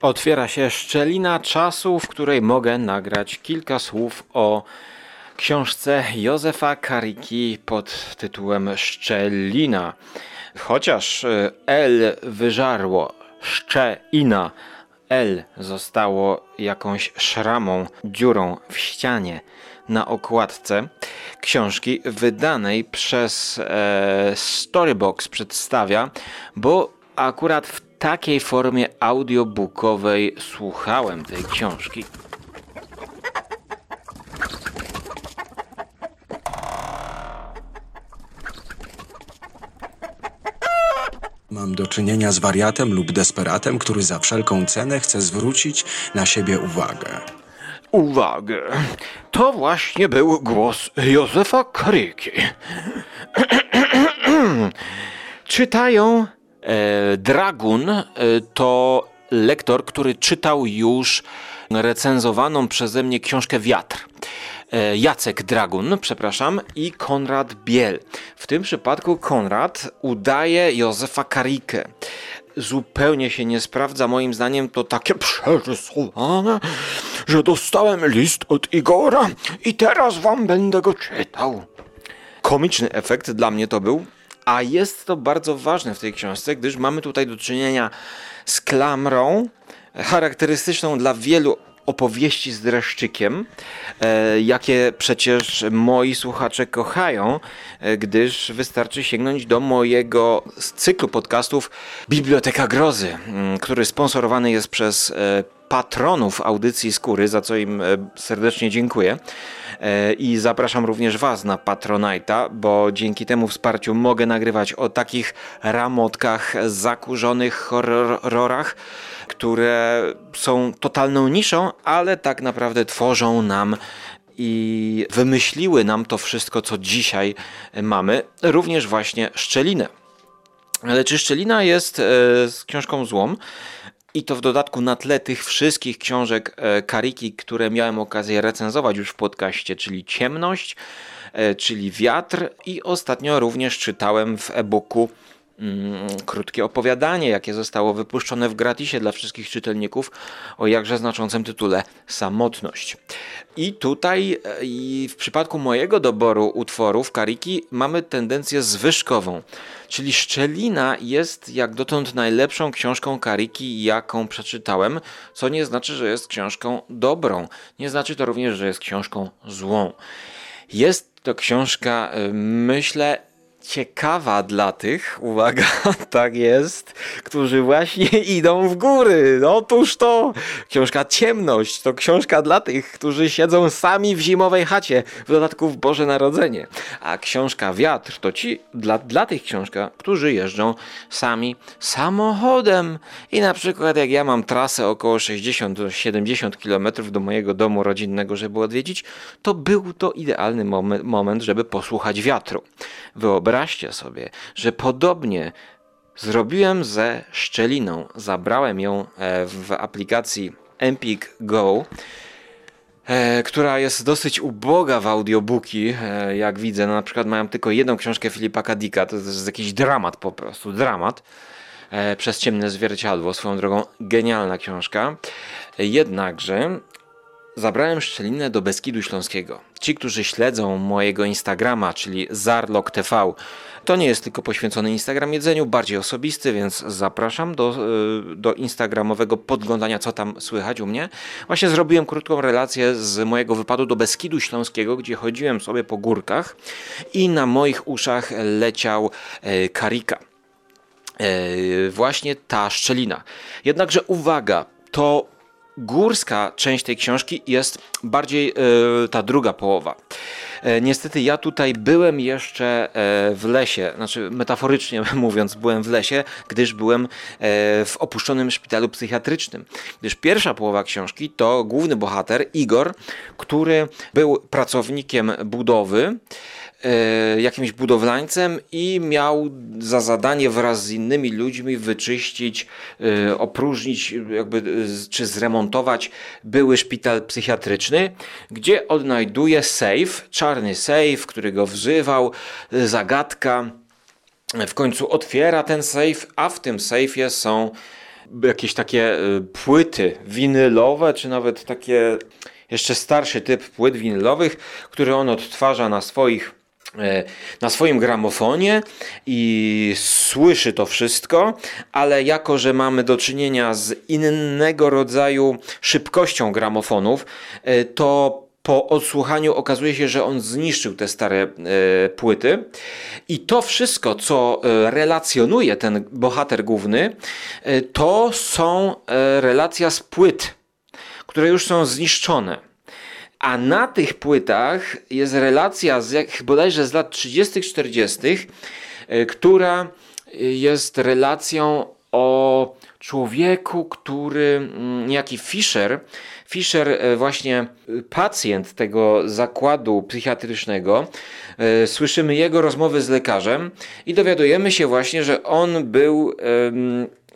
Otwiera się szczelina czasu, w której mogę nagrać kilka słów o książce Józefa Kariki pod tytułem Szczelina. Chociaż e, L wyżarło szczelina, L zostało jakąś szramą, dziurą w ścianie na okładce książki wydanej przez e, Storybox przedstawia, bo akurat w takiej formie audiobookowej słuchałem tej książki. Mam do czynienia z wariatem lub desperatem, który za wszelką cenę chce zwrócić na siebie uwagę. Uwagę! To właśnie był głos Józefa Karyki. Czytają Dragun, e, to lektor, który czytał już recenzowaną przeze mnie książkę Wiatr. E, Jacek Dragun, przepraszam, i Konrad Biel. W tym przypadku Konrad udaje Józefa Karikę. Zupełnie się nie sprawdza, moim zdaniem to takie przerysowane, że dostałem list od Igora i teraz wam będę go czytał. Komiczny efekt dla mnie to był, a jest to bardzo ważne w tej książce, gdyż mamy tutaj do czynienia z klamrą charakterystyczną dla wielu opowieści z dreszczykiem, e, jakie przecież moi słuchacze kochają, e, gdyż wystarczy sięgnąć do mojego cyklu podcastów Biblioteka Grozy, m, który sponsorowany jest przez e, patronów audycji Skóry, za co im e, serdecznie dziękuję. E, I zapraszam również Was na Patronite'a, bo dzięki temu wsparciu mogę nagrywać o takich ramotkach, zakurzonych horrorach, które są totalną niszą, ale tak naprawdę tworzą nam i wymyśliły nam to wszystko, co dzisiaj mamy, również właśnie szczelinę. Ale czy szczelina jest e, z książką złą? I to w dodatku na tle tych wszystkich książek e, Kariki, które miałem okazję recenzować już w podcaście, czyli Ciemność, e, czyli Wiatr. I ostatnio również czytałem w e-booku krótkie opowiadanie, jakie zostało wypuszczone w gratisie dla wszystkich czytelników o jakże znaczącym tytule Samotność. I tutaj e, i w przypadku mojego doboru utworów Kariki mamy tendencję zwyżkową. Czyli Szczelina jest jak dotąd najlepszą książką Kariki, jaką przeczytałem, co nie znaczy, że jest książką dobrą. Nie znaczy to również, że jest książką złą. Jest to książka, y, myślę, ciekawa dla tych, uwaga, tak jest, którzy właśnie idą w góry. Otóż to książka Ciemność to książka dla tych, którzy siedzą sami w zimowej chacie, w dodatku w Boże Narodzenie. A książka Wiatr to ci, dla, dla tych książka, którzy jeżdżą sami samochodem. I na przykład jak ja mam trasę około 60-70 km do mojego domu rodzinnego, żeby odwiedzić, to był to idealny moment, moment żeby posłuchać wiatru. Wyobraźcie sobie, że podobnie zrobiłem ze szczeliną. Zabrałem ją e, w aplikacji Empik Go, e, która jest dosyć uboga w audiobooki, e, jak widzę. No, na przykład mają tylko jedną książkę Filipa Kadika, to jest jakiś dramat po prostu, dramat. Przez ciemne zwierciadło, swoją drogą genialna książka. Jednakże Zabrałem szczelinę do Beskidu Śląskiego. Ci, którzy śledzą mojego Instagrama, czyli Zarlok TV, to nie jest tylko poświęcony Instagram jedzeniu, bardziej osobisty, więc zapraszam do, y, do instagramowego podglądania, co tam słychać u mnie. Właśnie zrobiłem krótką relację z mojego wypadu do Beskidu Śląskiego, gdzie chodziłem sobie po górkach i na moich uszach leciał e, karika. E, właśnie ta szczelina. Jednakże uwaga, to górska część tej książki jest bardziej e, ta druga połowa. E, niestety ja tutaj byłem jeszcze e, w lesie, znaczy metaforycznie mówiąc, byłem w lesie, gdyż byłem w opuszczonym szpitalu psychiatrycznym. Gdyż pierwsza połowa książki to główny bohater Igor, który był pracownikiem budowy jakimś budowlańcem i miał za zadanie wraz z innymi ludźmi wyczyścić, e, opróżnić, jakby, czy zremontować były szpital psychiatryczny, gdzie odnajduje safe, czarny safe, który go wzywał, e, zagadka. W końcu otwiera ten safe, a w tym safeie są jakieś takie płyty winylowe, czy nawet takie jeszcze starszy typ płyt winylowych, które on odtwarza na swoich e, na swoim gramofonie i słyszy to wszystko, ale jako, że mamy do czynienia z innego rodzaju szybkością gramofonów, e, to po odsłuchaniu okazuje się, że on zniszczył te stare e, płyty. I to wszystko, co e, relacjonuje ten bohater główny, e, to są e, relacja z płyt, które już są zniszczone. A na tych płytach jest relacja z jak, bodajże z lat 30., 40., e, która jest relacją o człowieku, który mm, niejaki Fischer, Fischer e, właśnie e, pacjent tego zakładu psychiatrycznego, e, słyszymy jego rozmowy z lekarzem i dowiadujemy się właśnie, że on był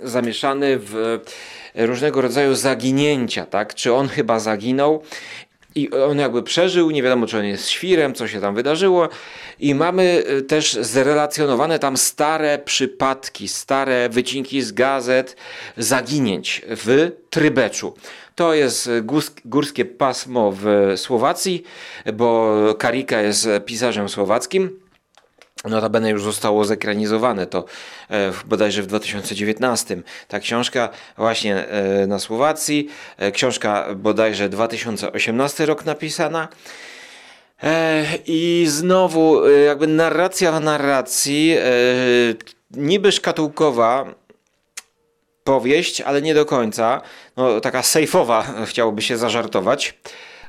zamieszany w różnego rodzaju zaginięcia, tak? Czy on chyba zaginął i on jakby przeżył, nie wiadomo czy on jest świrem, co się tam wydarzyło. I mamy y, też zrelacjonowane tam stare przypadki, stare wycinki z gazet zaginięć w Trybeczu. To jest górskie pasmo w Słowacji, bo Karika jest pisarzem słowackim. Notabene już zostało zekranizowane to e, bodajże w 2019. Ta książka właśnie e, na Słowacji, e, książka bodajże 2018 rok napisana. I znowu jakby narracja w narracji, niby szkatułkowa powieść, ale nie do końca. No, taka sejfowa chciałoby się zażartować.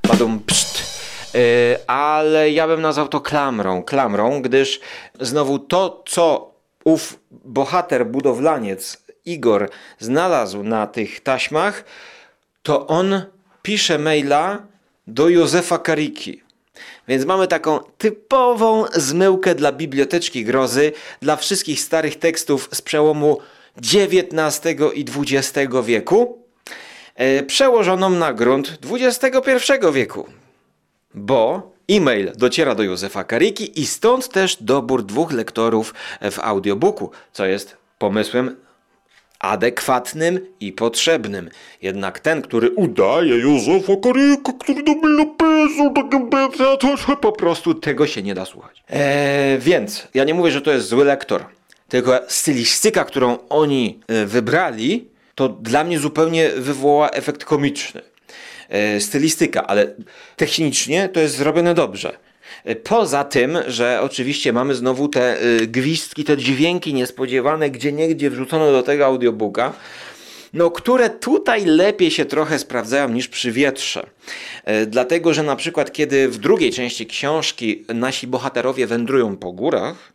Badum pszt. Y, ale ja bym nazwał to klamrą, klamrą, gdyż znowu to, co ów bohater, budowlaniec Igor znalazł na tych taśmach, to on pisze maila do Józefa Kariki. Więc mamy taką typową zmyłkę dla biblioteczki grozy, dla wszystkich starych tekstów z przełomu XIX i XX wieku, y, przełożoną na grunt XXI wieku bo e-mail dociera do Józefa Kariki i stąd też dobór dwóch lektorów w audiobooku, co jest pomysłem adekwatnym i potrzebnym. Jednak ten, który udaje Józefa Karika, który do mnie napisał takie to po prostu tego się nie da słuchać. Eee, więc ja nie mówię, że to jest zły lektor, tylko stylistyka, którą oni e, wybrali, to dla mnie zupełnie wywoła efekt komiczny. E, stylistyka, ale technicznie to jest zrobione dobrze. E, poza tym, że oczywiście mamy znowu te e, gwizdki, te dźwięki niespodziewane, gdzie niegdzie wrzucono do tego audiobooka, no, które tutaj lepiej się trochę sprawdzają niż przy wietrze. Dlatego, że na przykład kiedy w drugiej części książki nasi bohaterowie wędrują po górach,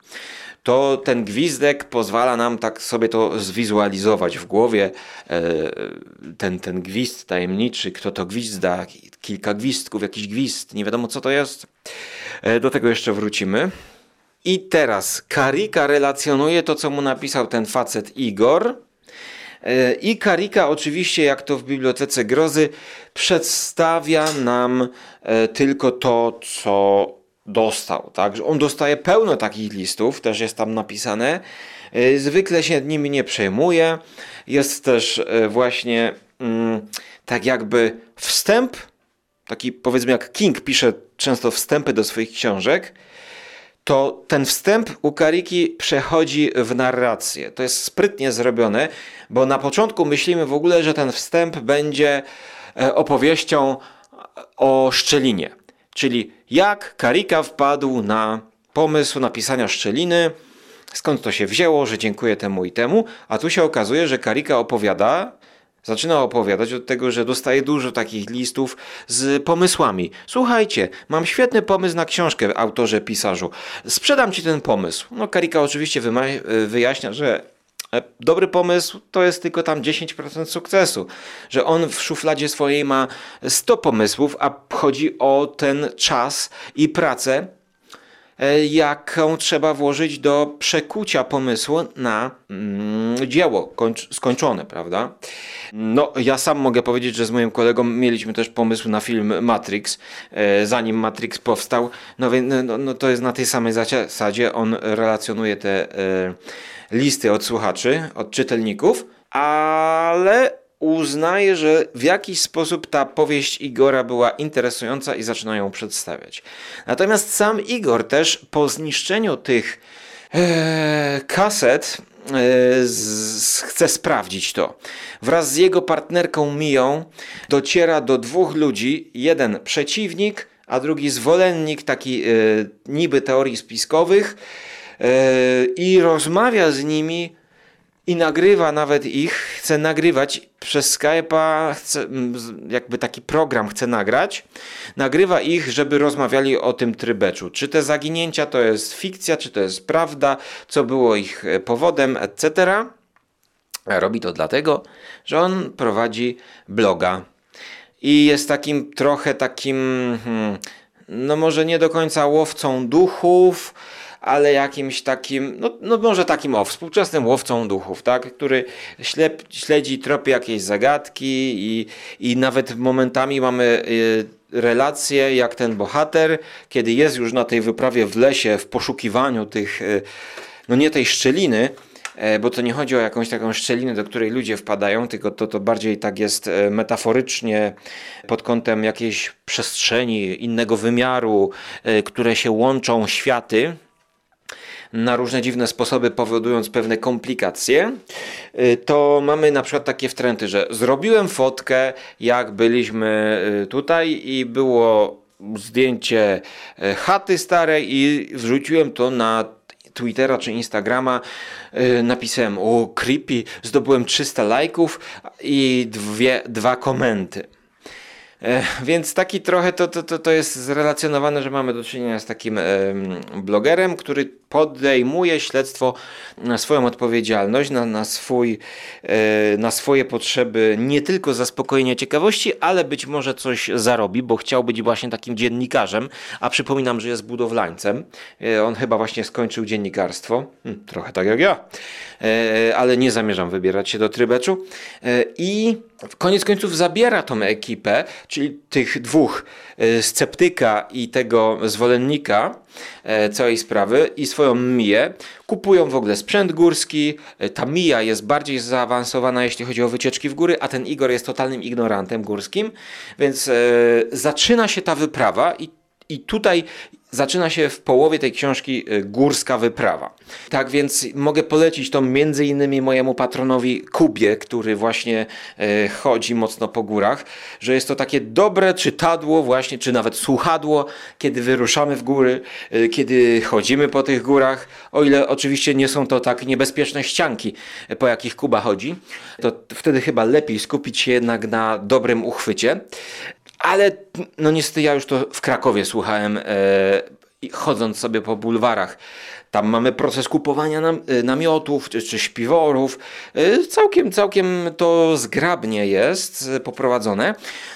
to ten gwizdek pozwala nam tak sobie to zwizualizować w głowie. E, ten, ten gwizd tajemniczy, kto to gwizda, kilka gwizdków, jakiś gwizd, nie wiadomo co to jest. E, do tego jeszcze wrócimy. I teraz Karika relacjonuje to, co mu napisał ten facet Igor. E, I Karika, oczywiście, jak to w Bibliotece Grozy, przedstawia nam tylko to, co dostał. Tak? On dostaje pełno takich listów, też jest tam napisane. Y, zwykle się nimi nie przejmuje. Jest też y, właśnie mm, tak jakby wstęp, taki powiedzmy jak King pisze często wstępy do swoich książek, to ten wstęp u Kariki przechodzi w narrację. To jest sprytnie zrobione, bo na początku myślimy w ogóle, że ten wstęp będzie e, opowieścią o szczelinie. Czyli jak Karika wpadł na pomysł napisania szczeliny, skąd to się wzięło, że dziękuję temu i temu, a tu się okazuje, że Karika opowiada, zaczyna opowiadać od tego, że dostaje dużo takich listów z pomysłami. Słuchajcie, mam świetny pomysł na książkę, autorze, pisarzu. Sprzedam ci ten pomysł. No Karika oczywiście wyjaśnia, że dobry pomysł to jest tylko tam 10% sukcesu, że on w szufladzie swojej ma 100 pomysłów, a chodzi o ten czas i pracę, e, jaką trzeba włożyć do przekucia pomysłu na mm, dzieło skończone, prawda? No, ja sam mogę powiedzieć, że z moim kolegą mieliśmy też pomysł na film Matrix, e, zanim Matrix powstał. No, no, no to jest na tej samej zasadzie, on relacjonuje te. E, listy od słuchaczy, od czytelników ale uznaje, że w jakiś sposób ta powieść Igora była interesująca i zaczyna ją przedstawiać. Natomiast sam Igor też po zniszczeniu tych e, kaset e, z, chce sprawdzić to. Wraz z jego partnerką Miją dociera do dwóch ludzi, jeden przeciwnik, a drugi zwolennik taki e, niby teorii spiskowych i rozmawia z nimi i nagrywa nawet ich, chce nagrywać przez Skype'a, jakby taki program chce nagrać, nagrywa ich, żeby rozmawiali o tym trybeczu. Czy te zaginięcia to jest fikcja, czy to jest prawda, co było ich e, powodem, etc. Robi to dlatego, że on prowadzi bloga i jest takim trochę takim, hmm, no może nie do końca łowcą duchów, ale jakimś takim, no, no może takim o, współczesnym łowcą duchów, tak, który ślep, śledzi tropy jakiejś zagadki i, i nawet momentami mamy y, relacje, jak ten bohater, kiedy jest już na tej wyprawie w lesie, w poszukiwaniu tych, y, no nie tej szczeliny, e, bo to nie chodzi o jakąś taką szczelinę, do której ludzie wpadają, tylko to, to bardziej tak jest e, metaforycznie pod kątem jakiejś przestrzeni, innego wymiaru, e, które się łączą światy, na różne dziwne sposoby, powodując pewne komplikacje, y, to mamy na przykład takie wtręty, że zrobiłem fotkę, jak byliśmy y, tutaj i było zdjęcie y, chaty starej i wrzuciłem to na Twittera czy Instagrama napisałem o creepy, zdobyłem 300 lajków i dwie, dwa komenty. Więc taki trochę to, to, to, to jest zrelacjonowane, że mamy do czynienia z takim blogerem, który podejmuje śledztwo na swoją odpowiedzialność, na, na, swój, e, na swoje potrzeby, nie tylko zaspokojenia ciekawości, ale być może coś zarobi, bo chciał być właśnie takim dziennikarzem, a przypominam, że jest budowlańcem. E, on chyba właśnie skończył dziennikarstwo, hm, trochę tak jak ja, e, ale nie zamierzam wybierać się do trybeczu. I koniec końców zabiera tą ekipę, czyli tych dwóch, e, sceptyka i tego zwolennika e, całej sprawy i swoją Miję. Kupują w ogóle sprzęt górski. E, ta Mija jest bardziej zaawansowana, jeśli chodzi o wycieczki w góry, a ten Igor jest totalnym ignorantem górskim. Więc zaczyna się ta wyprawa i i tutaj zaczyna się w połowie tej książki y, górska wyprawa. Tak więc mogę polecić to między innymi mojemu patronowi Kubie, który właśnie y, chodzi mocno po górach, że jest to takie dobre czytadło właśnie, czy nawet słuchadło, kiedy wyruszamy w góry, y, kiedy chodzimy po tych górach, o ile oczywiście nie są to tak niebezpieczne ścianki, po jakich Kuba chodzi, to wtedy chyba lepiej skupić się jednak na dobrym uchwycie. Ale no niestety ja już to w Krakowie słuchałem, chodząc sobie po bulwarach. Tam mamy proces kupowania nam, e, namiotów czy, czy śpiworów. E, całkiem, całkiem to zgrabnie jest e, poprowadzone.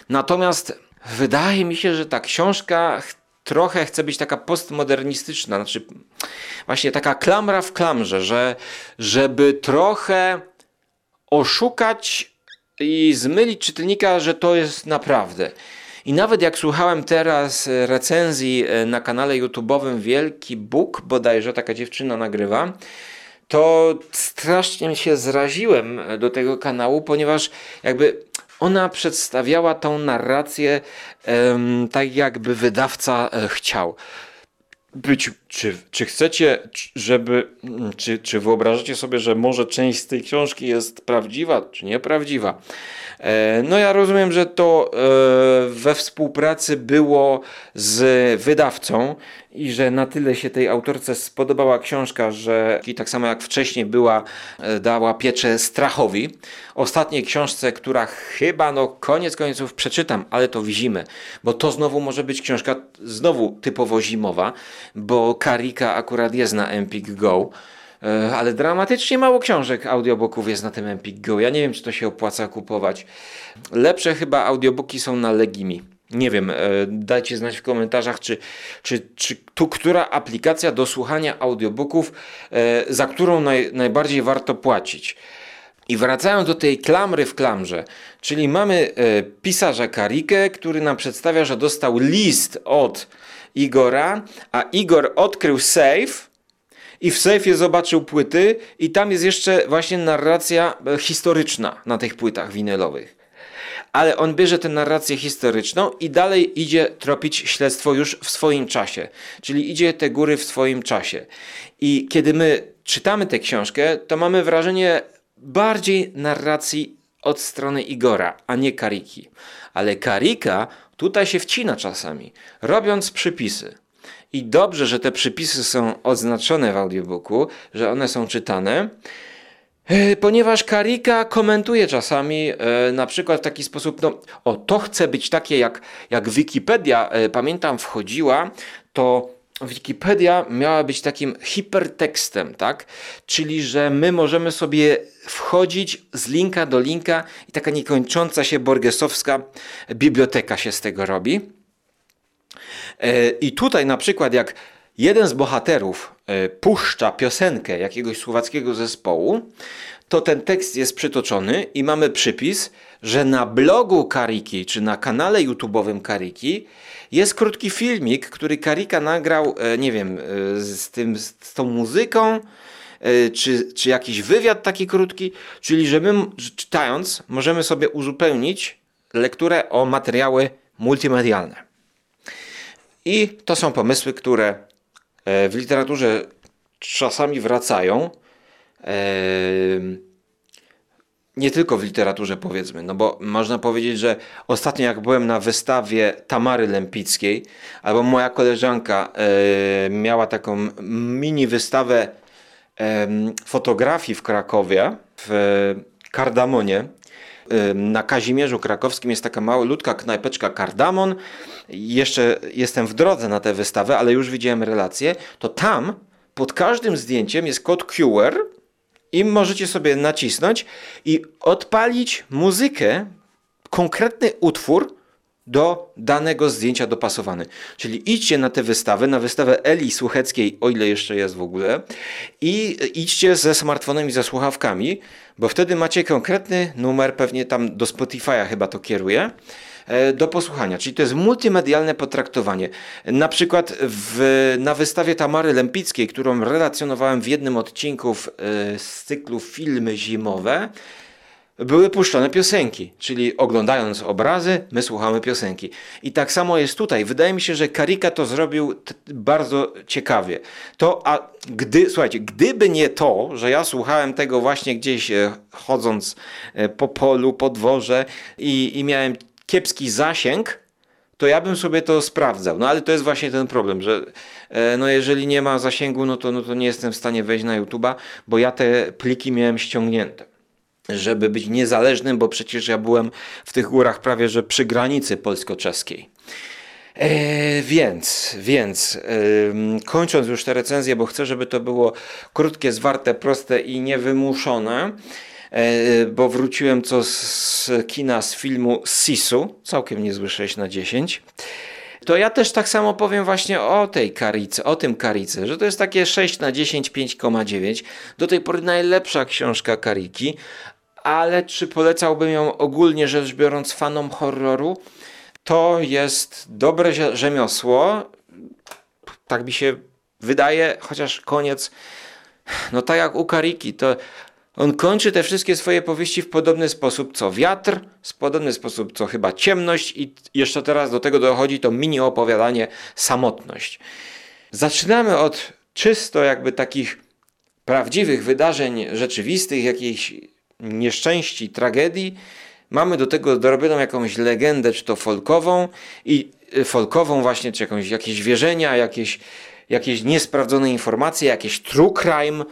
Natomiast wydaje mi się, że ta książka trochę chce być taka postmodernistyczna, znaczy właśnie taka klamra w klamrze, że żeby trochę oszukać i zmylić czytelnika, że to jest naprawdę. I nawet jak słuchałem teraz recenzji e, na kanale YouTube'owym Wielki Bóg, bodajże taka dziewczyna nagrywa, to strasznie się zraziłem do tego kanału, ponieważ jakby ona przedstawiała tą narrację um, tak, jakby wydawca e, chciał. Być, czy, czy chcecie, żeby, czy, czy wyobrażacie sobie, że może część z tej książki jest prawdziwa, czy nieprawdziwa? E, no ja rozumiem, że to e, we współpracy było z wydawcą i że na tyle się tej autorce spodobała książka, że i tak samo jak wcześniej była, e, dała pieczę Strachowi. Ostatniej książce, która chyba no koniec końców przeczytam, ale to widzimy, bo to znowu może być książka znowu typowo zimowa, bo Karika akurat jest na Empik Go. E, ale dramatycznie mało książek audiobooków jest na tym Empik Go. Ja nie wiem, czy to się opłaca kupować. Lepsze chyba audiobooki są na Legimi. Nie wiem, e, dajcie znać w komentarzach, czy, czy, czy tu która aplikacja do słuchania audiobooków, e, za którą naj, najbardziej warto płacić. I wracając do tej klamry w klamrze, czyli mamy pisarza Karikę, który nam przedstawia, że dostał list od Igora, a Igor odkrył safe i w sejfie zobaczył płyty i tam jest jeszcze właśnie narracja e, historyczna na tych płytach winylowych. Ale on bierze tę narrację historyczną i dalej idzie tropić śledztwo już w swoim czasie. Czyli idzie te góry w swoim czasie. I kiedy my czytamy tę książkę, to mamy wrażenie bardziej narracji od strony Igora, a nie Kariki. Ale Karika tutaj się wcina czasami, robiąc przypisy. I dobrze, że te przypisy są oznaczone w audiobooku, że one są czytane, e, ponieważ Karika komentuje czasami e, na przykład w taki sposób, no o to chce być takie jak, jak Wikipedia, e, pamiętam wchodziła, to Wikipedia miała być takim hipertekstem, tak? Czyli, że my możemy sobie wchodzić z linka do linka i taka niekończąca się borgesowska biblioteka się z tego robi. E, I tutaj na przykład jak jeden z bohaterów e, puszcza piosenkę jakiegoś słowackiego zespołu, to ten tekst jest przytoczony i mamy przypis, że na blogu Kariki, czy na kanale YouTube'owym Kariki jest krótki filmik, który Karika nagrał, e, nie wiem, z, tym, z tą muzyką, czy, czy jakiś wywiad taki krótki, czyli że my czytając możemy sobie uzupełnić lekturę o materiały multimedialne. I to są pomysły, które e, w literaturze czasami wracają. E, nie tylko w literaturze, powiedzmy, no bo można powiedzieć, że ostatnio, jak byłem na wystawie Tamary Lempickiej, albo moja koleżanka e, miała taką mini wystawę fotografii w Krakowie, w Kardamonie, na Kazimierzu Krakowskim jest taka malutka knajpeczka Kardamon. Jeszcze jestem w drodze na tę wystawę, ale już widziałem relacje. To tam pod każdym zdjęciem jest kod QR i możecie sobie nacisnąć i odpalić muzykę, konkretny utwór, do danego zdjęcia dopasowany. Czyli idźcie na tę wystawę, na wystawę Eli Słucheckiej, o ile jeszcze jest w ogóle, i idźcie ze smartfonem i ze słuchawkami, bo wtedy macie konkretny numer, pewnie tam do Spotify'a chyba to kieruje, e, do posłuchania. Czyli to jest multimedialne potraktowanie. Na przykład w, na wystawie Tamary Lempickiej, którą relacjonowałem w jednym odcinku e, z cyklu Filmy Zimowe, były puszczone piosenki, czyli oglądając obrazy, my słuchamy piosenki. I tak samo jest tutaj. Wydaje mi się, że Karika to zrobił bardzo ciekawie. To, a gdy, słuchajcie, gdyby nie to, że ja słuchałem tego właśnie gdzieś e, chodząc e, po polu, po dworze i, i miałem kiepski zasięg, to ja bym sobie to sprawdzał. No ale to jest właśnie ten problem, że e, no jeżeli nie ma zasięgu, no to, no to nie jestem w stanie wejść na YouTube'a, bo ja te pliki miałem ściągnięte żeby być niezależnym, bo przecież ja byłem w tych górach prawie że przy granicy polsko-czeskiej. E, więc, więc kończąc już te recenzje, bo chcę, żeby to było krótkie, zwarte, proste i niewymuszone, e, bo wróciłem co z kina z filmu Sisu, całkiem niezły 6 na 10 to ja też tak samo powiem właśnie o tej karicy, o tym karicy, że to jest takie 6 na 10, 5,9. Do tej pory najlepsza książka Kariki, ale czy polecałbym ją ogólnie rzecz biorąc fanom horroru? To jest dobre rzemiosło. Tak mi się wydaje, chociaż koniec, no tak jak u Kariki, to on kończy te wszystkie swoje powieści w podobny sposób co wiatr, w podobny sposób co chyba ciemność i jeszcze teraz do tego dochodzi to mini opowiadanie samotność. Zaczynamy od czysto jakby takich prawdziwych wydarzeń rzeczywistych, jakiejś nieszczęści, tragedii, mamy do tego dorobioną jakąś legendę, czy to folkową, i y, folkową właśnie, czy jakąś, jakieś wierzenia, jakieś, jakieś niesprawdzone informacje, jakieś true crime,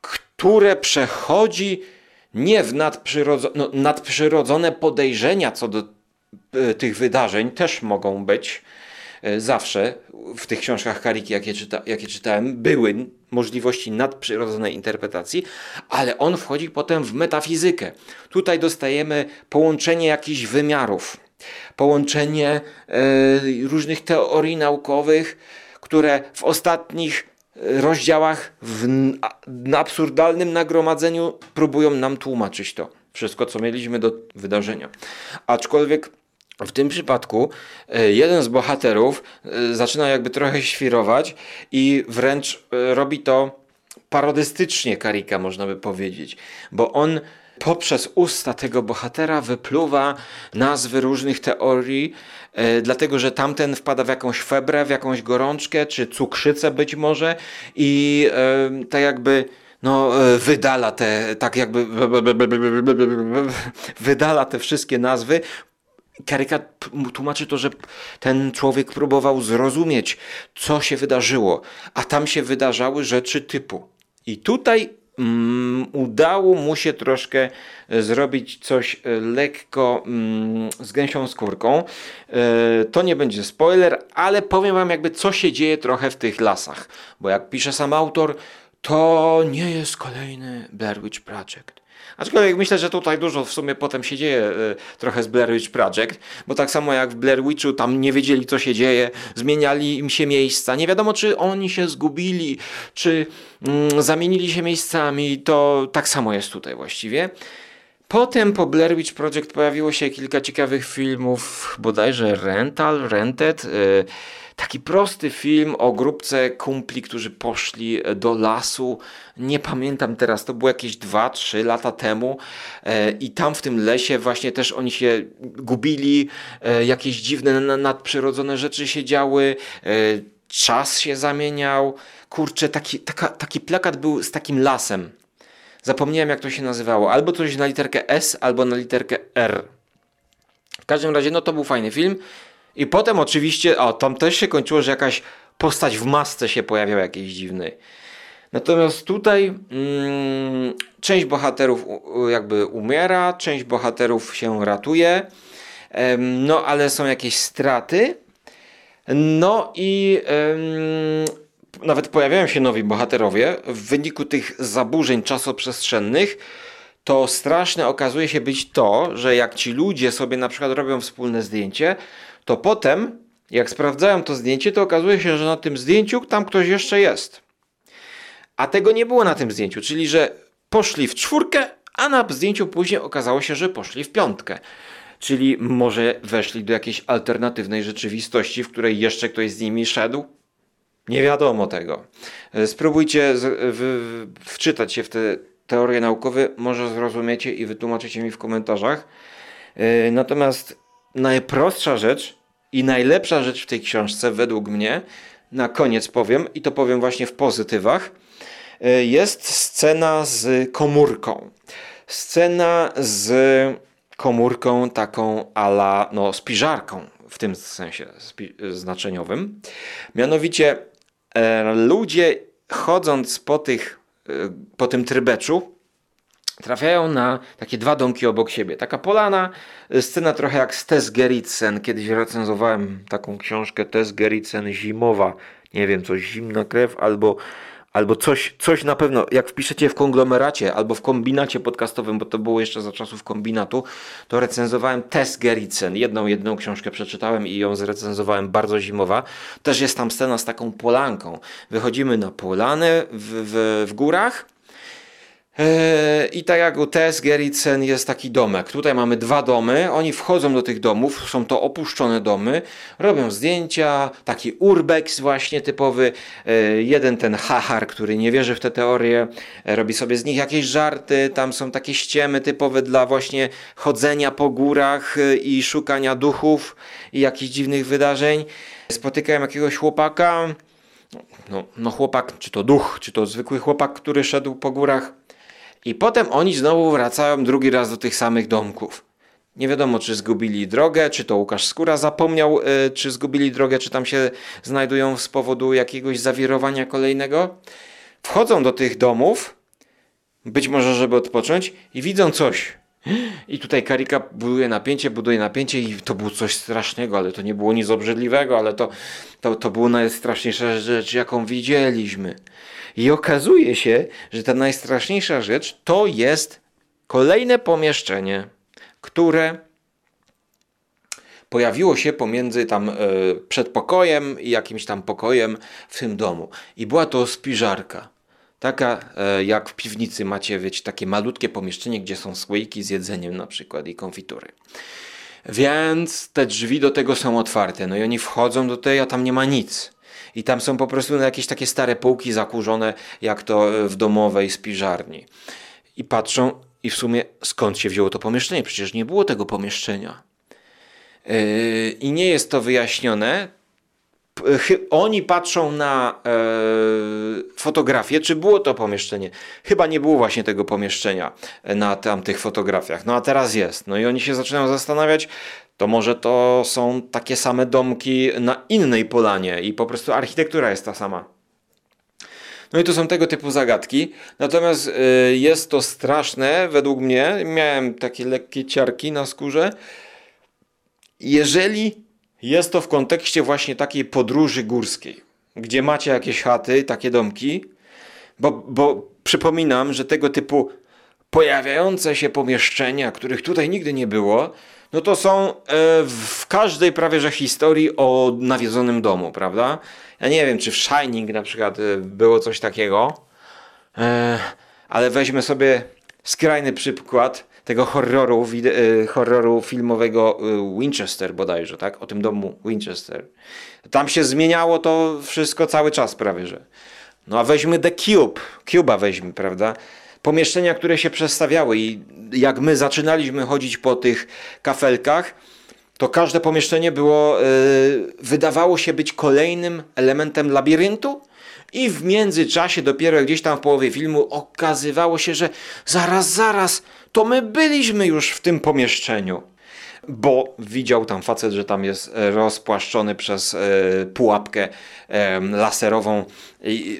które przechodzi nie w nadprzyrodzone, no, nadprzyrodzone podejrzenia co do y, tych wydarzeń też mogą być, zawsze w tych książkach Kariki, jakie, czyta, jakie czytałem, były możliwości nadprzyrodzonej interpretacji, ale on wchodzi potem w metafizykę. Tutaj dostajemy połączenie jakichś wymiarów, połączenie e, różnych teorii naukowych, które w ostatnich rozdziałach w absurdalnym nagromadzeniu próbują nam tłumaczyć to wszystko, co mieliśmy do wydarzenia. Aczkolwiek w tym przypadku e, jeden z bohaterów e, zaczyna jakby trochę świrować i wręcz e, robi to parodystycznie Karika, można by powiedzieć, bo on poprzez usta tego bohatera wypluwa nazwy różnych teorii, dlatego że tamten wpada w jakąś febrę, w jakąś gorączkę, czy cukrzycę być może i tak jakby no, wydala te, tak jakby wydala te wszystkie nazwy, Karyka tłumaczy to, że ten człowiek próbował zrozumieć, co się wydarzyło, a tam się wydarzały rzeczy typu. I tutaj mm, udało mu się troszkę e, zrobić coś e, lekko mm, z gęsią skórką. E, to nie będzie spoiler, ale powiem wam jakby co się dzieje trochę w tych lasach. Bo jak pisze sam autor, to nie jest kolejny Blair Witch Project. Aczkolwiek myślę, że tutaj dużo w sumie potem się dzieje y, trochę z Blair Witch Project, bo tak samo jak w Blair Witchu tam nie wiedzieli co się dzieje, zmieniali im się miejsca, nie wiadomo czy oni się zgubili, czy mm, zamienili się miejscami, to tak samo jest tutaj właściwie. Potem po Blair Witch Project pojawiło się kilka ciekawych filmów, bodajże Rental, Rented, y, Taki prosty film o grupce kumpli, którzy poszli do lasu. Nie pamiętam teraz, to było jakieś 2-3 lata temu. E, I tam w tym lesie właśnie też oni się gubili, e, jakieś dziwne nadprzyrodzone rzeczy się działy, e, czas się zamieniał. Kurczę, taki, taka, taki plakat był z takim lasem. Zapomniałem jak to się nazywało. Albo coś na literkę S, albo na literkę R. W każdym razie, no to był fajny film. I potem oczywiście, o, tam też się kończyło, że jakaś postać w masce się pojawiała jakiejś dziwnej. Natomiast tutaj mm, część bohaterów jakby umiera, część bohaterów się ratuje, no ale są jakieś straty. No i nawet pojawiają się nowi bohaterowie w wyniku tych zaburzeń czasoprzestrzennych. To straszne okazuje się być to, że jak ci ludzie sobie na przykład robią wspólne zdjęcie, to potem, jak sprawdzają to zdjęcie, to okazuje się, że na tym zdjęciu tam ktoś jeszcze jest. A tego nie było na tym zdjęciu, czyli że poszli w czwórkę, a na zdjęciu później okazało się, że poszli w piątkę. Czyli może weszli do jakiejś alternatywnej rzeczywistości, w której jeszcze ktoś z nimi szedł? Nie wiadomo tego. Spróbujcie wczytać się w te teorie naukowe, może zrozumiecie i wytłumaczycie mi w komentarzach. E, natomiast najprostsza rzecz i najlepsza rzecz w tej książce, według mnie, na koniec powiem, i to powiem właśnie w pozytywach, e, jest scena z komórką. Scena z komórką taką ala, no, spiżarką w tym sensie znaczeniowym. Mianowicie e, ludzie chodząc po, tych, e, po tym trybeczu, trafiają na takie dwa domki obok siebie. Taka polana, y, scena trochę jak z Tess Gerritsen. Kiedyś recenzowałem taką książkę Tess Gerritsen zimowa. Nie wiem, coś zimna krew albo, albo coś, coś na pewno. Jak wpiszecie w konglomeracie albo w kombinacie podcastowym, bo to było jeszcze za czasów kombinatu, to recenzowałem Tess Gerritsen. Jedną, jedną książkę przeczytałem i ją zrecenzowałem. Bardzo zimowa. Też jest tam scena z taką polanką. Wychodzimy na polanę w, w, w górach I tak jak u Tess Gerritsen jest taki domek. Tutaj mamy dwa domy. Oni wchodzą do tych domów, są to opuszczone domy, robią zdjęcia, taki urbex właśnie typowy. Eee, jeden ten hachar, który nie wierzy w te teorie, e, robi sobie z nich jakieś żarty. Tam są takie ściemy typowe dla właśnie chodzenia po górach e, i szukania duchów i jakichś dziwnych wydarzeń. Spotykają jakiegoś chłopaka. No, no chłopak, czy to duch, czy to zwykły chłopak, który szedł po górach i potem oni znowu wracają drugi raz do tych samych domków. Nie wiadomo, czy zgubili drogę, czy to Łukasz Skóra zapomniał, yy, czy zgubili drogę, czy tam się znajdują z powodu jakiegoś zawirowania kolejnego. Wchodzą do tych domów, być może, żeby odpocząć, i widzą coś. I tutaj Karika buduje napięcie, buduje napięcie i to było coś strasznego, ale to nie było nic obrzydliwego, ale to, to, to było najstraszniejsza rzecz, jaką widzieliśmy. I okazuje się, że ta najstraszniejsza rzecz to jest kolejne pomieszczenie, które pojawiło się pomiędzy tam y, przedpokojem i jakimś tam pokojem w tym domu. I była to spiżarka. Taka y, jak w piwnicy macie, wiecie, takie malutkie pomieszczenie, gdzie są słoiki z jedzeniem na przykład i konfitury. Więc te drzwi do tego są otwarte. No i oni wchodzą do tej, a tam nie ma nic. I tam są po prostu jakieś takie stare półki zakurzone, jak to e, w domowej spiżarni. I patrzą, i w sumie skąd się wzięło to pomieszczenie? Przecież nie było tego pomieszczenia. Yy, I nie jest to wyjaśnione. Oni patrzą na e, fotografię, czy było to pomieszczenie. Chyba nie było właśnie tego pomieszczenia na tamtych fotografiach. No a teraz jest. No i oni się zaczynają zastanawiać, to może to są takie same domki na innej polanie i po prostu architektura jest ta sama. No i to są tego typu zagadki. Natomiast y, jest to straszne, według mnie. Miałem takie lekkie ciarki na skórze. Jeżeli jest to w kontekście właśnie takiej podróży górskiej, gdzie macie jakieś chaty, takie domki, bo, bo przypominam, że tego typu pojawiające się pomieszczenia, których tutaj nigdy nie było, no to są e, w każdej prawie że historii o nawiedzonym domu, prawda? Ja nie wiem, czy w Shining na przykład e, było coś takiego, e, ale weźmy sobie skrajny przykład tego horroru, horroru filmowego Winchester bodajże, tak? O tym domu Winchester. Tam się zmieniało to wszystko cały czas prawie, że. No a weźmy The Cube, Cuba weźmy, prawda? Pomieszczenia, które się przestawiały i jak my zaczynaliśmy chodzić po tych kafelkach, to każde pomieszczenie było, yy, wydawało się być kolejnym elementem labiryntu i w międzyczasie dopiero gdzieś tam w połowie filmu okazywało się, że zaraz, zaraz, to my byliśmy już w tym pomieszczeniu bo widział tam facet, że tam jest e, rozpłaszczony przez e, pułapkę e, laserową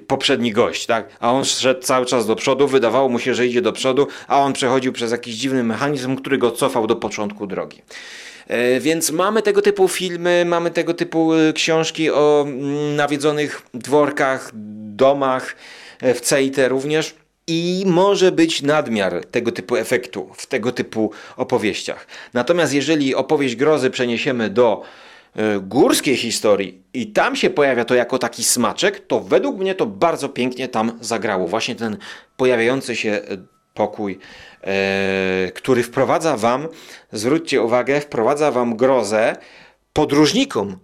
poprzedni gość, tak? A on szedł cały czas do przodu, wydawało mu się, że idzie do przodu, a on przechodził przez jakiś dziwny mechanizm, który go cofał do początku drogi. Więc mamy tego typu filmy, mamy tego typu książki o mm, nawiedzonych dworkach, domach, w CIT również i może być nadmiar tego typu efektu w tego typu opowieściach. Natomiast jeżeli opowieść grozy przeniesiemy do y, górskiej historii i tam się pojawia to jako taki smaczek, to według mnie to bardzo pięknie tam zagrało. Właśnie ten pojawiający się e, pokój, e, który wprowadza wam, zwróćcie uwagę, wprowadza wam grozę podróżnikom,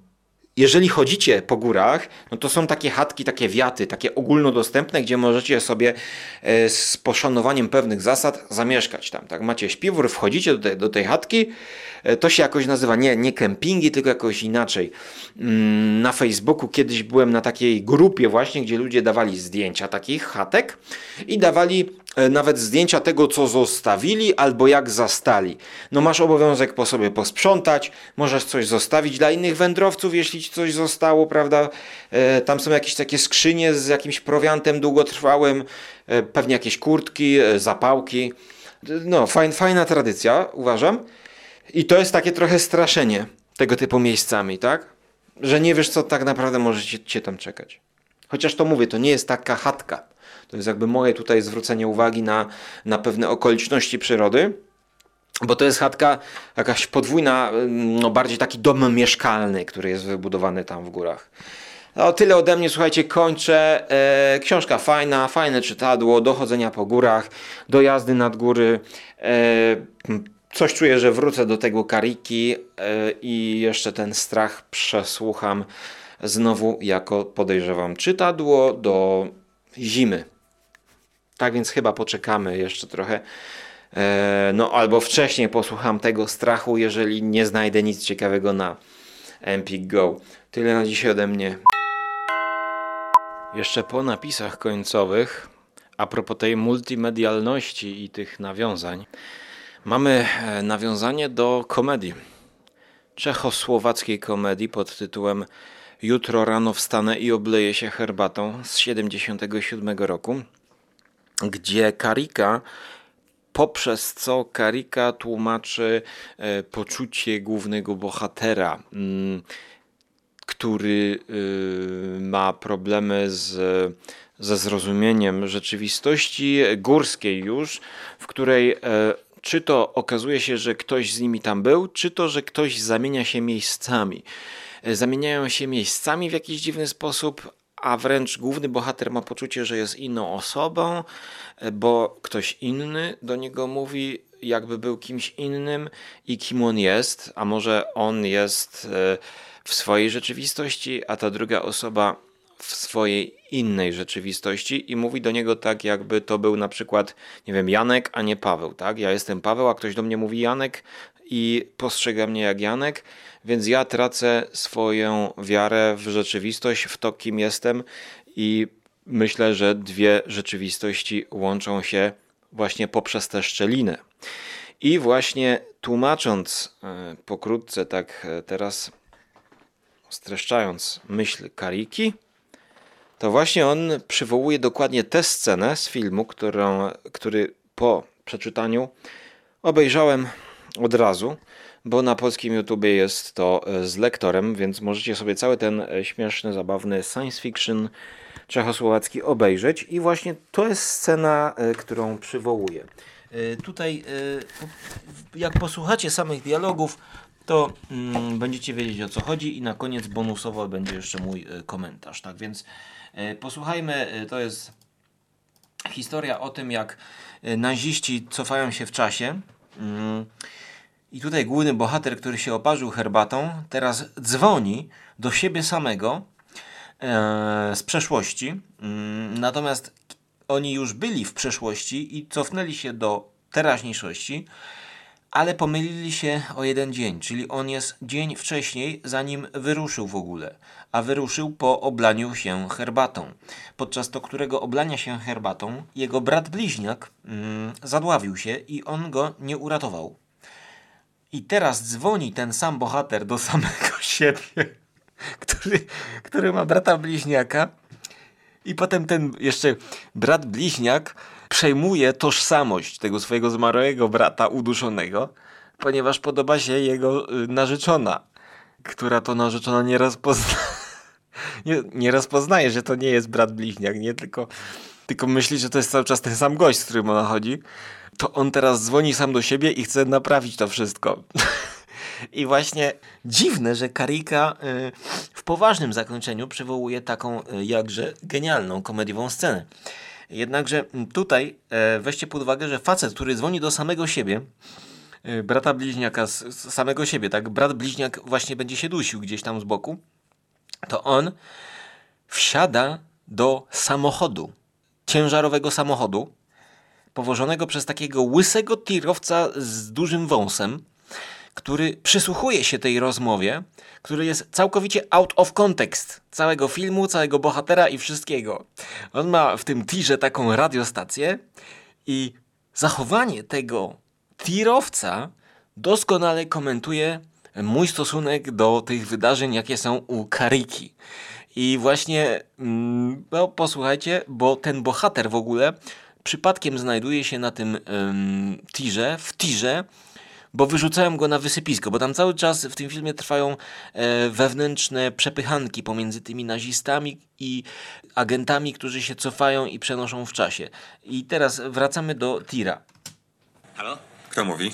jeżeli chodzicie po górach, no to są takie chatki, takie wiaty, takie ogólnodostępne, gdzie możecie sobie e, z poszanowaniem pewnych zasad zamieszkać tam. Tak? Macie śpiwór, wchodzicie do tej, do tej chatki, e, to się jakoś nazywa nie, nie kempingi, tylko jakoś inaczej. Mm, na Facebooku kiedyś byłem na takiej grupie właśnie, gdzie ludzie dawali zdjęcia takich chatek i dawali nawet zdjęcia tego, co zostawili albo jak zastali. No masz obowiązek po sobie posprzątać, możesz coś zostawić dla innych wędrowców, jeśli ci coś zostało, prawda? E, tam są jakieś takie skrzynie z jakimś prowiantem długotrwałym, e, pewnie jakieś kurtki, zapałki. No, fajna, fajna tradycja, uważam. I to jest takie trochę straszenie tego typu miejscami, tak? Że nie wiesz, co tak naprawdę może cię tam czekać. Chociaż to mówię, to nie jest taka chatka. To jest jakby moje tutaj zwrócenie uwagi na, na pewne okoliczności przyrody. Bo to jest chatka jakaś podwójna, no bardziej taki dom mieszkalny, który jest wybudowany tam w górach. No, tyle ode mnie, słuchajcie, kończę. E, książka fajna, fajne czytadło, do chodzenia po górach, do jazdy nad góry. E, coś czuję, że wrócę do tego kariki e, i jeszcze ten strach przesłucham znowu jako podejrzewam czytadło do zimy. Tak więc chyba poczekamy jeszcze trochę. E, no albo wcześniej posłucham tego strachu, jeżeli nie znajdę nic ciekawego na Empik Go. Tyle na dzisiaj ode mnie. Jeszcze po napisach końcowych, a propos tej multimedialności i tych nawiązań, mamy e, nawiązanie do komedii. Czechosłowackiej komedii pod tytułem Jutro rano wstanę i obleję się herbatą z 77 roku gdzie Karika poprzez co Karika tłumaczy e, poczucie głównego bohatera, mm, który y, ma problemy z, ze zrozumieniem rzeczywistości górskiej już, w której e, czy to okazuje się, że ktoś z nimi tam był, czy to, że ktoś zamienia się miejscami. E, zamieniają się miejscami w jakiś dziwny sposób, a wręcz główny bohater ma poczucie, że jest inną osobą, bo ktoś inny do niego mówi, jakby był kimś innym i kim on jest, a może on jest e, w swojej rzeczywistości, a ta druga osoba w swojej innej rzeczywistości i mówi do niego tak, jakby to był na przykład, nie wiem, Janek, a nie Paweł, tak? Ja jestem Paweł, a ktoś do mnie mówi Janek i postrzega mnie jak Janek, więc ja tracę swoją wiarę w rzeczywistość, w to, kim jestem i myślę, że dwie rzeczywistości łączą się właśnie poprzez tę szczelinę. I właśnie tłumacząc e, pokrótce, tak e, teraz streszczając myśl Kariki, to właśnie on przywołuje dokładnie tę scenę z filmu, którą, który po przeczytaniu obejrzałem od razu, bo na polskim YouTubie jest to e, z lektorem, więc możecie sobie cały ten śmieszny, zabawny science fiction czechosłowacki obejrzeć i właśnie to jest scena, którą przywołuję. E, tutaj, e, jak posłuchacie samych dialogów, to mm, będziecie wiedzieć o co chodzi i na koniec bonusowo będzie jeszcze mój e, komentarz. Tak więc posłuchajmy, to jest historia o tym, jak naziści cofają się w czasie. Mm, I tutaj główny bohater, który się oparzył herbatą, teraz dzwoni do siebie samego z przeszłości. Mm, natomiast oni już byli w przeszłości i cofnęli się do teraźniejszości, ale pomylili się o jeden dzień, czyli on jest dzień wcześniej, zanim wyruszył w ogóle, a wyruszył po oblaniu się herbatą. Podczas to którego oblania się herbatą, jego brat bliźniak mm, zadławił się i on go nie uratował. I teraz dzwoni ten sam bohater do samego siebie, który, który ma brata bliźniaka i potem ten jeszcze brat bliźniak przejmuje tożsamość tego swojego zmarłego brata uduszonego, ponieważ podoba się jego y, narzeczona, która to narzeczona nieraz pozna... nie, nieraz poznaje, że to nie jest brat bliźniak, nie tylko, tylko myśli, że to jest cały czas ten sam gość, z którym ona chodzi. To on teraz dzwoni sam do siebie i chce naprawić to wszystko. I właśnie dziwne, że Karika y, w poważnym zakończeniu przywołuje taką y, jakże genialną komediową scenę. Jednakże tutaj e, weźcie pod uwagę, że facet, który dzwoni do samego siebie, e, brata bliźniaka z, samego siebie, tak, brat bliźniak właśnie będzie się dusił gdzieś tam z boku, to on wsiada do samochodu, ciężarowego samochodu, powożonego przez takiego łysego tirowca z dużym wąsem, który przysłuchuje się tej rozmowie, który jest całkowicie out of context całego filmu, całego bohatera i wszystkiego. On ma w tym tirze taką radiostację i zachowanie tego tirowca doskonale komentuje mój stosunek do tych wydarzeń, jakie są u Kariki. I właśnie, mm, no posłuchajcie, bo ten bohater w ogóle przypadkiem znajduje się na tym um, tirze, w tirze, bo wyrzucają go na wysypisko, bo tam cały czas w tym filmie trwają e, wewnętrzne przepychanki pomiędzy tymi nazistami i agentami, którzy się cofają i przenoszą w czasie. I teraz wracamy do Tira. Halo? Kto mówi?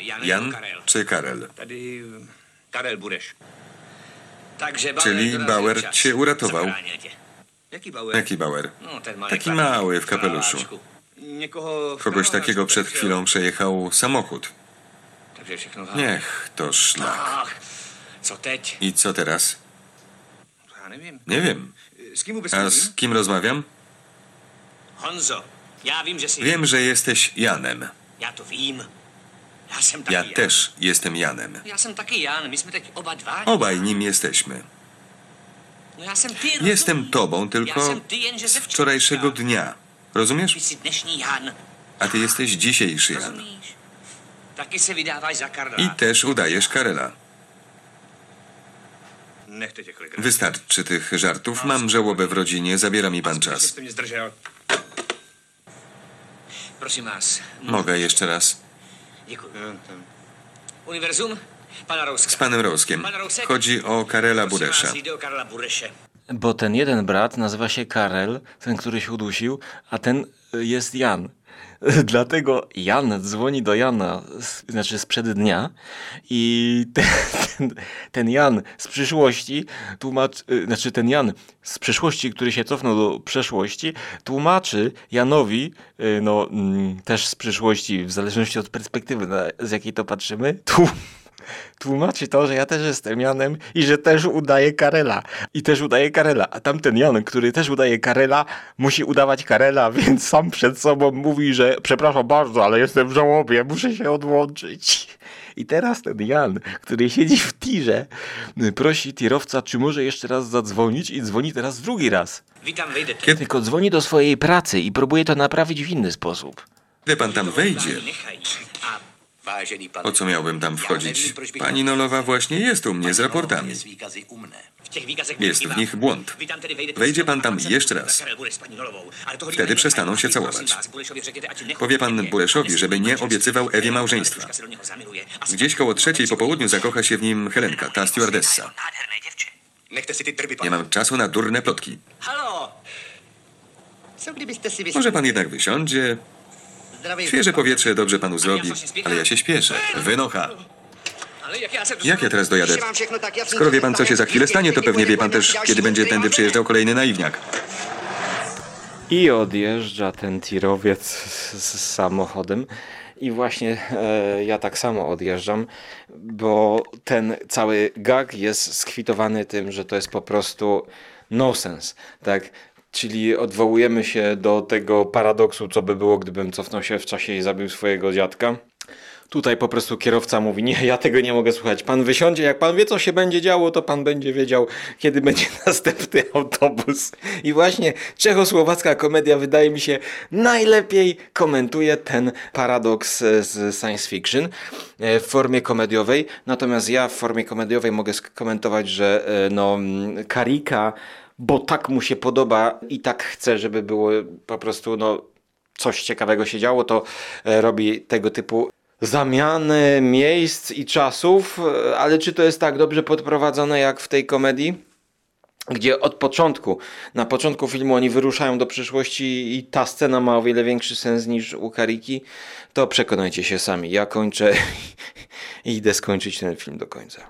Jan, Jan Karel. czy Karel? Tady Karel Bureš. Takže Bauer Czyli Bauer cię uratował. Jaký Bauer? Jaki Bauer? No, Taki mały w kapeluszu. Kogoś takiego przed chwilą przejechał samochód. Takže všechno za... Niech to szlak. Ach, co teď? I co teraz? Nie wiem. Kým vůbec A z kim rozmawiam? Honzo. Wiem, że jesteś Janem. Já to taky Ja Jan. też jestem Janem. Já jsem taky Jan, my jsme teď oba. Obaj nim jesteśmy. No já jsem ty, Jestem rozumíš? tobą tylko jsem ty z ze wczorajszego dnia. Rozumiesz? Ty Jan. A ty jesteś dzisiejszy Jan. Taky se vydáváš za Karla. I też udajesz Karela. Nechte těch legrací. Wystarczy tych żartów. Mam żałobę w rodzinie. Zabiera mi pan že czas. jste mě zdržel. Prosím vás. Mogę jeszcze raz? Děkuji. Univerzum? Pana Rouska. Z panem Rousek? Chodzi o Karela Prosím Buresza. vás, jde o Karla Bureše. Bo ten jeden brat nazywa się Karel, ten, który się udusił, a ten y, jest Jan. Dlatego Jan dzwoni do Jana, znaczy sprzed dnia i ten, ten, ten Jan z przyszłości tłumacz, y, znaczy ten Jan z przyszłości, który się cofnął do przeszłości, tłumaczy Janowi, y, no mm, też z przyszłości, w zależności od perspektywy, na, z jakiej to patrzymy, tłum, tłumaczy to, że ja też jestem Janem i że też udaję Karela. I też udaję Karela. A tamten Jan, który też udaje Karela, musi udawać Karela, więc sam przed sobą mówi, że przepraszam bardzo, ale jestem w żałobie, muszę się odłączyć. I teraz ten Jan, który siedzi w tirze, prosi tirowca, czy może jeszcze raz zadzwonić i dzwoni teraz drugi raz. Vy tam vejdete. Kiedy- Tylko dzwoni do swojej pracy i próbuje to naprawić w inny sposób. Gdy pan tam wejdzie, Po co miałbym tam wchodzić? Pani Nolowa właśnie jest u mnie z raportami. Jest w nich błąd. Wejdzie pan tam jeszcze raz. Wtedy przestaną się całować. Powie pan. Buleszowi, żeby nie obiecywał Ewie małżeństwa. Gdzieś koło trzeciej po południu zakocha się w nim Helenka, ta stewardessa. Nie mam czasu na durne plotki. Może pan jednak wysiądzie? Świeże powietrze dobrze panu zrobi, ale ja się śpieszę. Wynocha. ale jak ja teraz dojadę? Skoro wie pan, co się za chwilę stanie, to pewnie wie pan też, kiedy będzie tędy przyjeżdżał kolejny naiwniak. I odjeżdża ten tirowiec z, z samochodem. I właśnie e, ja tak samo odjeżdżam, bo ten cały gag jest skwitowany tym, że to jest po prostu nonsens, tak? Czyli odwołujemy się do tego paradoksu, co by było, gdybym cofnął się w czasie i zabił swojego dziadka. Tutaj po prostu kierowca mówi, nie, ja tego nie mogę słuchać. Pan wysiądzie, jak pan wie, co się będzie działo, to pan będzie wiedział, kiedy będzie następny autobus. I właśnie czechosłowacka komedia wydaje mi się najlepiej komentuje ten paradoks e, z science fiction e, w formie komediowej. Natomiast ja w formie komediowej mogę skomentować, że e, no, mm, Karika, bo tak mu się podoba i tak chce, żeby było po prostu no, coś ciekawego się działo, to e, robi tego typu zamiany miejsc i czasów, e, ale czy to jest tak dobrze podprowadzone jak w tej komedii? Gdzie od początku, na początku filmu oni wyruszają do przyszłości i ta scena ma o wiele większy sens niż u Kariki, to przekonajcie się sami. Ja kończę i idę skończyć ten film do końca.